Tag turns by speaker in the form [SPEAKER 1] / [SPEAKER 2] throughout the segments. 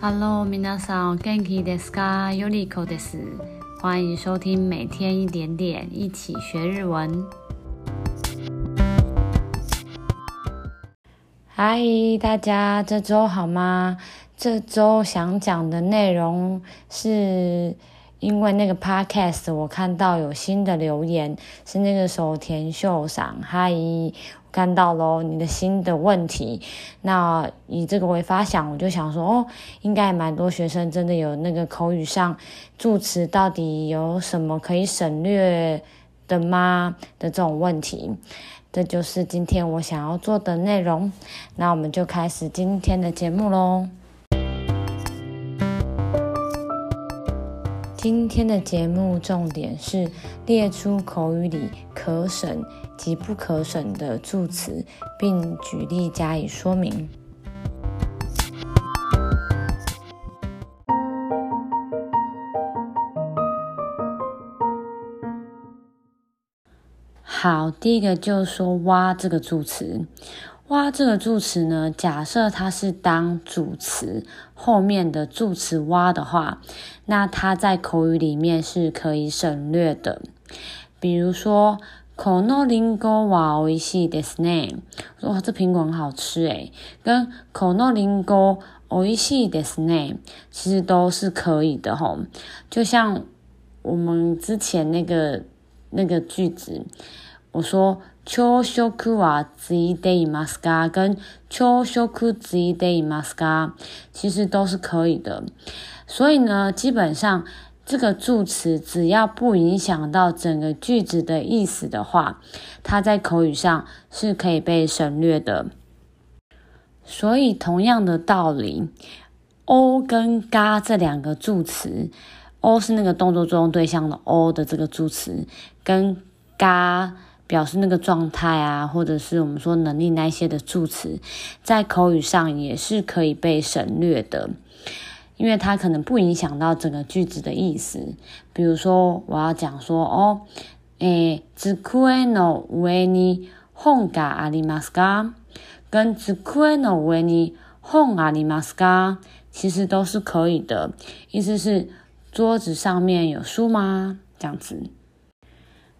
[SPEAKER 1] Hello，皆さん、元気ですか？よりこです。欢迎收听每天一点点，一起学日文。嗨，大家这周好吗？这周想讲的内容是。 因为那个 podcast 我看到有新的留言，是那个手田秀赏，嗨，我看到喽你的新的问题，那以这个为发想，我就想说，哦，应该蛮多学生真的有那个口语上助词到底有什么可以省略的吗？的这种问题，这就是今天我想要做的内容，那我们就开始今天的节目喽。今天的节目重点是列出口语里可省及不可省的助词，并举例加以说明。好，第一个就是说“哇”这个助词。哇，这个助词呢，假设它是当主词后面的助词哇的话，那它在口语里面是可以省略的。比如说，このリンゴは美味しいですね。哇，这苹果很好吃诶。跟このリンゴ美味しいですね，其实都是可以的吼。就像我们之前那个那个句子， 我说。朝食はついていますか？跟朝食ついていますか？其实都是可以的。所以呢，基本上这个助词只要不影响到整个句子的意思的话，它在口语上是可以被省略的。所以同样的道理，お跟が这两个助词，お是那个动作作用对象的お的这个助词，跟が。 表示那个状态啊，或者是我们说能力那些的助词，在口语上也是可以被省略的，因为它可能不影响到整个句子的意思。比如说，我要讲说哦，诶，机の上に本がありますか？跟机の上に本ありますか？其实都是可以的，意思是桌子上面有书吗？这样子，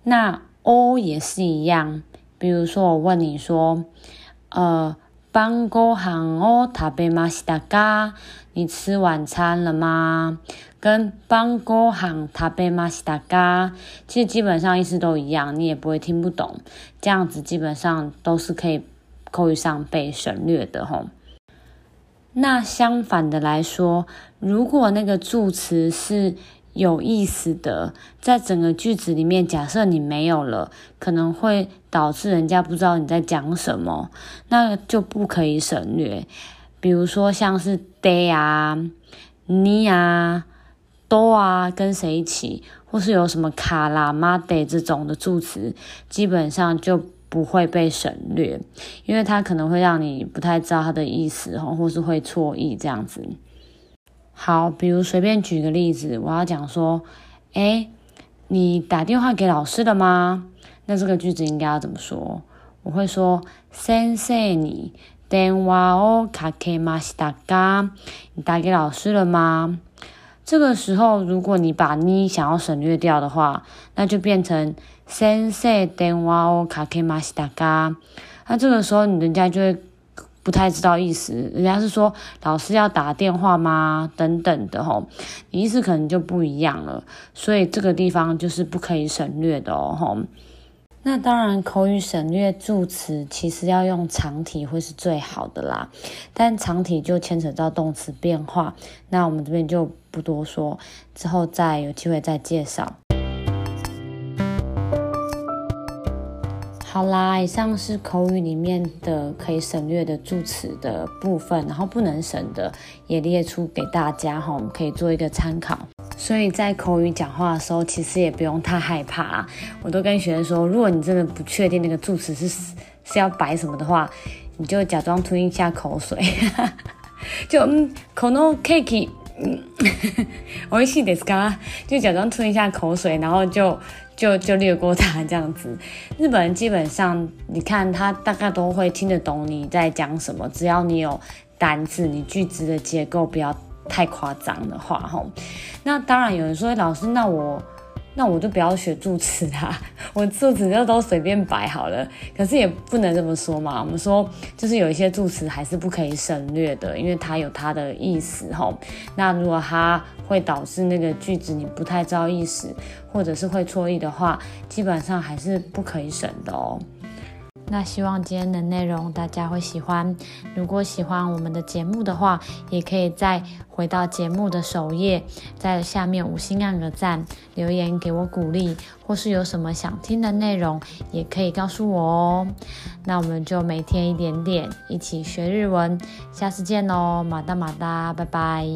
[SPEAKER 1] 那。 哦，也是一样。比如说，我问你说，呃，晩ご饭を食べましたか？你吃晚餐了吗？跟晩ご饭食べましたか？其实基本上意思都一样，你也不会听不懂。这样子基本上都是可以口语上被省略的吼。那相反的来说，如果那个助词是 有意思的，在整个句子里面，假设你没有了，可能会导致人家不知道你在讲什么，那就不可以省略。比如说像是 de 啊、你啊、都啊，跟谁一起，或是有什么卡拉、马得这种的助词，基本上就不会被省略，因为它可能会让你不太知道它的意思，或是会错意这样子。好，比如随便举个例子，我要讲说，诶，你打电话给老师了吗？那这个句子应该要怎么说？我会说，先生に电话をかけましたか？你打给老师了吗？这个时候，如果你把你想要省略掉的话，那就变成先生电话をかけましたか？那这个时候，你人家就会。 不太知道意思，人家是说老师要打电话吗？等等的吼，你意思可能就不一样了，所以这个地方就是不可以省略的哦吼。那当然，口语省略助词其实要用长体会是最好的啦，但长体就牵扯到动词变化，那我们这边就不多说，之后再有机会再介绍。好啦，以上是口语里面的可以省略的助词的部分，然后不能省的也列出给大家哈，我们可以做一个参考。所以在口语讲话的时候，其实也不用太害怕。我都跟学生说，如果你真的不确定那个助词是是要摆什么的话，你就假装吞一下口水，就嗯，このケーキ，嗯，美味しいですか？就假装吞一下口水，然后就。 就就略过它这样子，日本人基本上，你看他大概都会听得懂你在讲什么，只要你有单字，你句子的结构不要太夸张的话吼。那当然有人说，老师，那我。那我就不要学助词啦，我助词就都随便摆好了。可是也不能这么说嘛，我们说就是有一些助词还是不可以省略的，因为它有它的意思吼。那如果它会导致那个句子你不太知道意思，或者是会错意的话，基本上还是不可以省的哦。那希望今天的内容大家会喜欢。如果喜欢我们的节目的话，也可以再回到节目的首页，在下面五星按个赞，留言给我鼓励，或是有什么想听的内容，也可以告诉我哦。那我们就每天一点点，一起学日文。下次见喽，马达马达，拜拜。